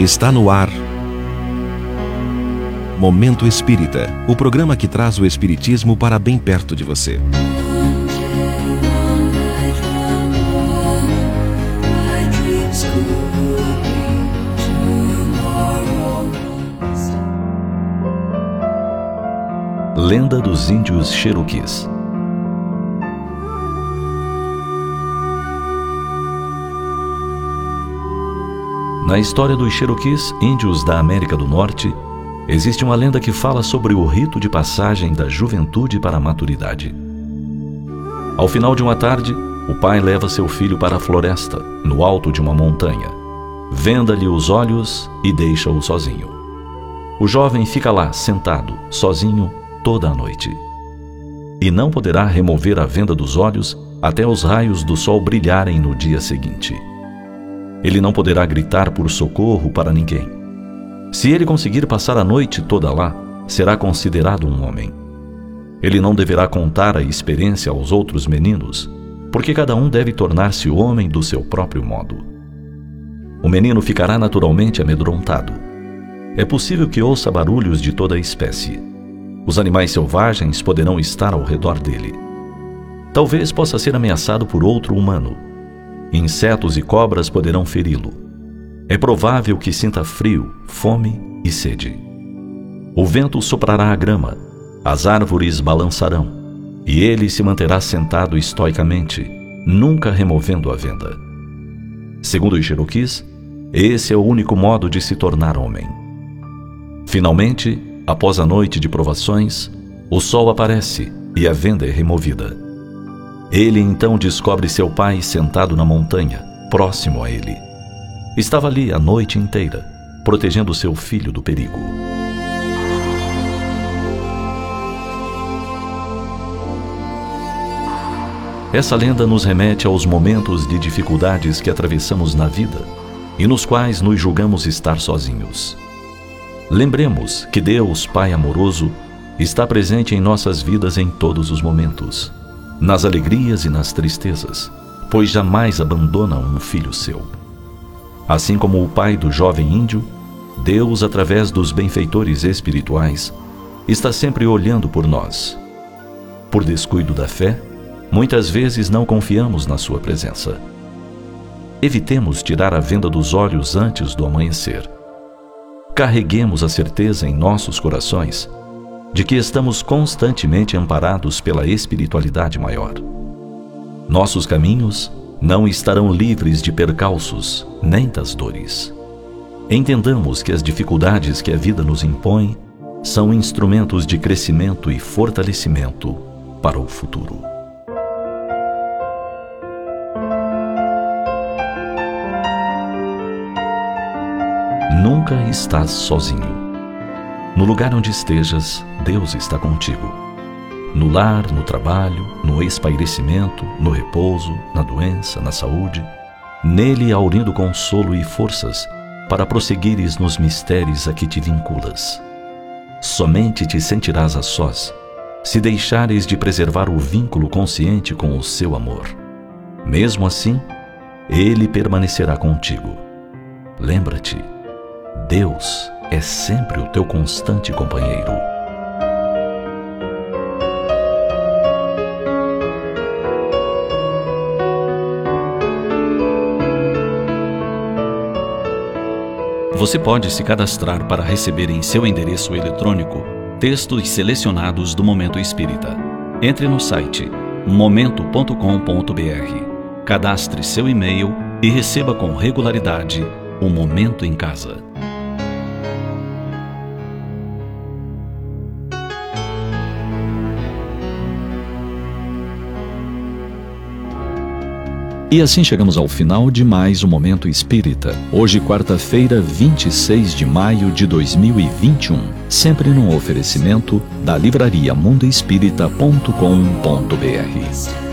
Está no ar. Momento Espírita o programa que traz o Espiritismo para bem perto de você. Lenda dos Índios Cherokees Na história dos Cherokees, índios da América do Norte, existe uma lenda que fala sobre o rito de passagem da juventude para a maturidade. Ao final de uma tarde, o pai leva seu filho para a floresta, no alto de uma montanha. Venda-lhe os olhos e deixa-o sozinho. O jovem fica lá, sentado, sozinho, toda a noite. E não poderá remover a venda dos olhos até os raios do sol brilharem no dia seguinte. Ele não poderá gritar por socorro para ninguém. Se ele conseguir passar a noite toda lá, será considerado um homem. Ele não deverá contar a experiência aos outros meninos, porque cada um deve tornar-se homem do seu próprio modo. O menino ficará naturalmente amedrontado. É possível que ouça barulhos de toda a espécie. Os animais selvagens poderão estar ao redor dele. Talvez possa ser ameaçado por outro humano Insetos e cobras poderão feri-lo. É provável que sinta frio, fome e sede. O vento soprará a grama, as árvores balançarão, e ele se manterá sentado estoicamente, nunca removendo a venda. Segundo os Cherokees, esse é o único modo de se tornar homem. Finalmente, após a noite de provações, o sol aparece e a venda é removida. Ele então descobre seu pai sentado na montanha, próximo a ele. Estava ali a noite inteira, protegendo seu filho do perigo. Essa lenda nos remete aos momentos de dificuldades que atravessamos na vida e nos quais nos julgamos estar sozinhos. Lembremos que Deus, Pai amoroso, está presente em nossas vidas em todos os momentos nas alegrias e nas tristezas, pois jamais abandona um filho seu. Assim como o pai do jovem índio, Deus, através dos benfeitores espirituais, está sempre olhando por nós. Por descuido da fé, muitas vezes não confiamos na Sua presença. Evitemos tirar a venda dos olhos antes do amanhecer. Carreguemos a certeza em nossos corações de que estamos constantemente amparados pela espiritualidade maior. Nossos caminhos não estarão livres de percalços nem das dores. Entendamos que as dificuldades que a vida nos impõe são instrumentos de crescimento e fortalecimento para o futuro. Nunca estás sozinho. No lugar onde estejas, Deus está contigo. No lar, no trabalho, no espairecimento, no repouso, na doença, na saúde, nele aurindo consolo e forças para prosseguires nos mistérios a que te vinculas. Somente te sentirás a sós se deixares de preservar o vínculo consciente com o seu amor. Mesmo assim, ele permanecerá contigo. Lembra-te, Deus é sempre o teu constante companheiro. Você pode se cadastrar para receber em seu endereço eletrônico textos selecionados do Momento Espírita. Entre no site momento.com.br, cadastre seu e-mail e receba com regularidade o Momento em Casa. E assim chegamos ao final de mais um Momento Espírita. Hoje, quarta-feira, 26 de maio de 2021. Sempre num oferecimento da livraria mundoespírita.com.br.